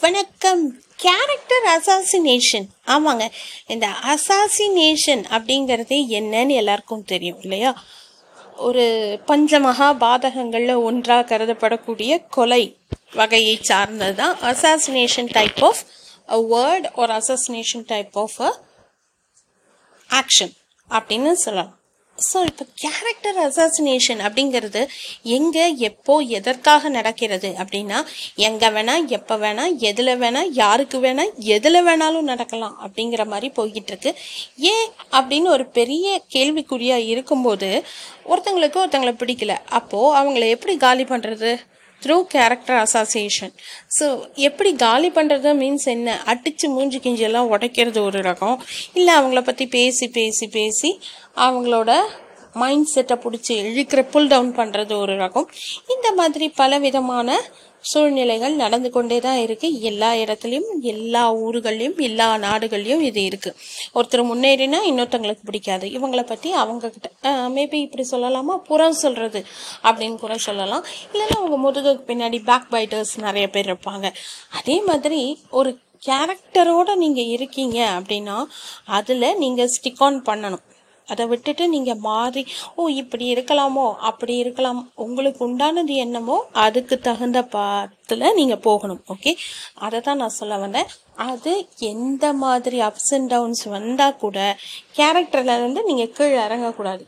வணக்கம். Character assassination ஆமாங்க. இந்த அசாசினேஷன் அப்படிங்கிறது என்னன்னு எல்லாருக்கும் தெரியும் இல்லையா? ஒரு பஞ்சமகா பாதகங்களில் ஒன்றாக கருதப்படக்கூடிய கொலை வகையை சார்ந்தது தான் assassination type of a word ஒரு assassination type of a action அப்படின்னு சொல்லலாம். ஸோ இப்போ கேரக்டர் அசாசினேஷன் அப்படிங்கிறது எங்கே எப்போ எதற்காக நடக்கிறது அப்படின்னா எங்கே வேணால் எப்போ வேணால் எதில் வேணால் யாருக்கு வேணால் எதில் வேணாலும் நடக்கலாம் அப்படிங்கிற மாதிரி போய்கிட்டுருக்கு. ஏன் அப்படின்னு ஒரு பெரிய கேள்விக்குறியாக இருக்கும்போது ஒருத்தங்களுக்கு ஒருத்தங்களை பிடிக்கல. அப்போது அவங்கள எப்படி காலி பண்ணுறது த்ரூ கேரக்டர் அசோசியேஷன் ஸோ எப்படி காலி பண்ணுறது மீன்ஸ் என்ன? அடித்து மூஞ்சி கிஞ்சியெல்லாம் உடைக்கிறது ஒரு ரகம். இல்லை அவங்கள பற்றி பேசி பேசி பேசி அவங்களோட மைண்ட் செட்டை பிடிச்சி இழுக்கிற புல் டவுன் பண்ணுறது ஒரு ரகம். இந்த மாதிரி பல விதமான சூழ்நிலைகள் நடந்து கொண்டே தான் இருக்குது எல்லா இடத்துலையும் எல்லா ஊர்கள்லையும் எல்லா நாடுகள்லையும் இது இருக்குது ஒருத்தர் முன்னேறினா இன்னொருத்தங்களுக்கு பிடிக்காது. இவங்களை பற்றி அவங்கக்கிட்ட மேபி இப்படி சொல்லலாமா? புறம் சொல்கிறது அப்படின்னு கூட சொல்லலாம். இல்லைன்னா அவங்க முதுகுக்கு பின்னாடி பேக் பைட்டர்ஸ் நிறைய பேர் இருப்பாங்க. அதே மாதிரி ஒரு கேரக்டரோட நீங்கள் இருக்கீங்க அப்படின்னா அதில் நீங்கள் ஸ்டிக் ஆன் பண்ணணும். அதை விட்டுட்டு நீங்கள் மாறி ஓ இப்படி இருக்கலாமோ அப்படி இருக்கலாம். உங்களுக்கு உண்டானது என்னமோ அதுக்கு தகுந்த பாத்தில் நீங்கள் போகணும். ஓகே? அதை தான் நான் சொல்ல வந்தேன். அது எந்த மாதிரி அப்ஸ் அண்ட் டவுன்ஸ் வந்தால் கூட கேரக்டர்லேருந்து நீங்கள் கீழே இறங்கக்கூடாது.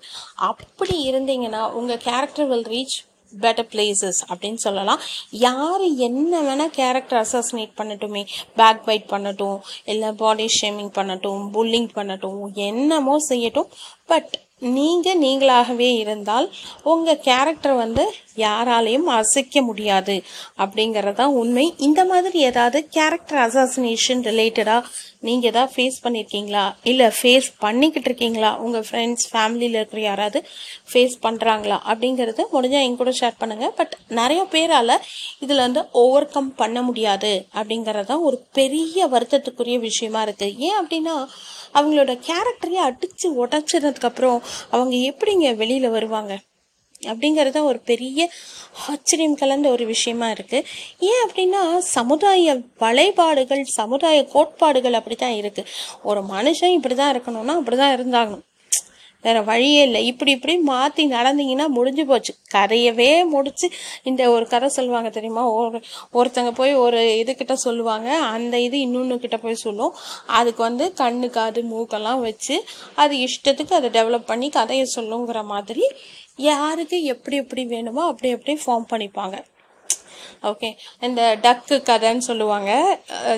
அப்படி இருந்தீங்கன்னா உங்கள் character will reach better places அப்படின்னு சொல்லலாம். யார் என்ன வேணால் கேரக்டர் அசாசினேட் பண்ணட்டுமே பேக் பைட் பண்ணட்டும் இல்லை பாடி ஷேமிங் பண்ணட்டும் புல்லிங் பண்ணட்டும் என்னமோ செய்யட்டும் பட் நீங்கள் நீங்களாகவே இருந்தால் உங்கள் கேரக்டர் வந்து யாராலையும் அசைக்க முடியாது அப்படிங்கிறது தான் உண்மை. இந்த மாதிரி ஏதாவது கேரக்டர் அசாசினேஷன் ரிலேட்டடாக நீங்கள் ஏதாவது ஃபேஸ் பண்ணியிருக்கீங்களா இல்லை ஃபேஸ் பண்ணிக்கிட்டு இருக்கீங்களா? உங்கள் ஃப்ரெண்ட்ஸ் ஃபேமிலியில் இருக்கிற யாராவது ஃபேஸ் பண்ணுறாங்களா அப்படிங்கிறது முடிஞ்சால் என் கூட ஷேர் பண்ணுங்கள் பட் நிறைய பேரால் இதில் வந்து ஓவர் கம் பண்ண முடியாது அப்படிங்கிறதான் ஒரு பெரிய வருத்தத்துக்குரிய விஷயமா இருக்குது ஏன் அப்படின்னா அவங்களோட கேரக்டரையே அடித்து உடச்சதுக்கப்புறம் அவங்க எப்படிங்க வெளியில் வருவாங்க? அப்படிங்கிறது ஒரு பெரிய ஆச்சரியம் கலந்த ஒரு விஷயமா இருக்குது ஏன் அப்படின்னா சமுதாய வளைபாடுகள் சமுதாய கோட்பாடுகள் அப்படி தான் இருக்குது ஒரு மனுஷன் இப்படி தான் இருக்கணும்னா அப்படி தான் இருந்தாகணும். வேறு வழியே இல்லை. இப்படி இப்படி மாற்றி நடந்தீங்கன்னா முடிஞ்சு போச்சு. கதையவே முடிச்சு. இந்த ஒரு கதை சொல்லுவாங்க தெரியுமா? ஒரு ஒருத்தங்க போய் ஒரு இதுக்கிட்ட சொல்லுவாங்க. அந்த இது இன்னொன்று கிட்ட போய் சொல்லும். அதுக்கு வந்து கண்ணு காது மூக்கெல்லாம் வச்சு அது இஷ்டத்துக்கு அதை டெவலப் பண்ணி கதையை சொல்லுங்கிற மாதிரி யாருக்கு எப்படி எப்படி வேணுமோ அப்படி எப்படி ஃபார்ம் பண்ணிப்பாங்க. ஓகே இந்த டக்கு கதைன்னு சொல்லுவாங்க.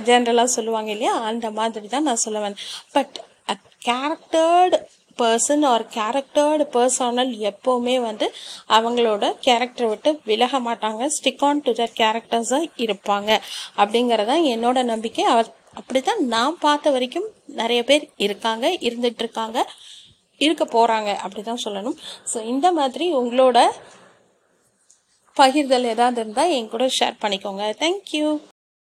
ஜென்ரலாக சொல்லுவாங்க இல்லையா? அந்த மாதிரி தான் நான் சொல்லுவேன் but charactered person or charactered personal எப்போவுமே வந்து அவங்களோட கேரக்டரை விட்டு விலக மாட்டாங்க. ஸ்டிக் ஆன் டு தர் கேரக்டர்ஸாக இருப்பாங்க. அப்படிங்கிறதான் என்னோட நம்பிக்கை. அவர் அப்படி தான் நான் பார்த்த வரைக்கும் நிறைய பேர் இருக்காங்க இருந்துட்டு இருக்காங்க இருக்க போகிறாங்க அப்படி தான் சொல்லணும். ஸோ இந்த மாதிரி உங்களோட பகிர்தல் ஏதாவது இருந்தால் என் கூட ஷேர் பண்ணிக்கோங்க. தேங்க்யூ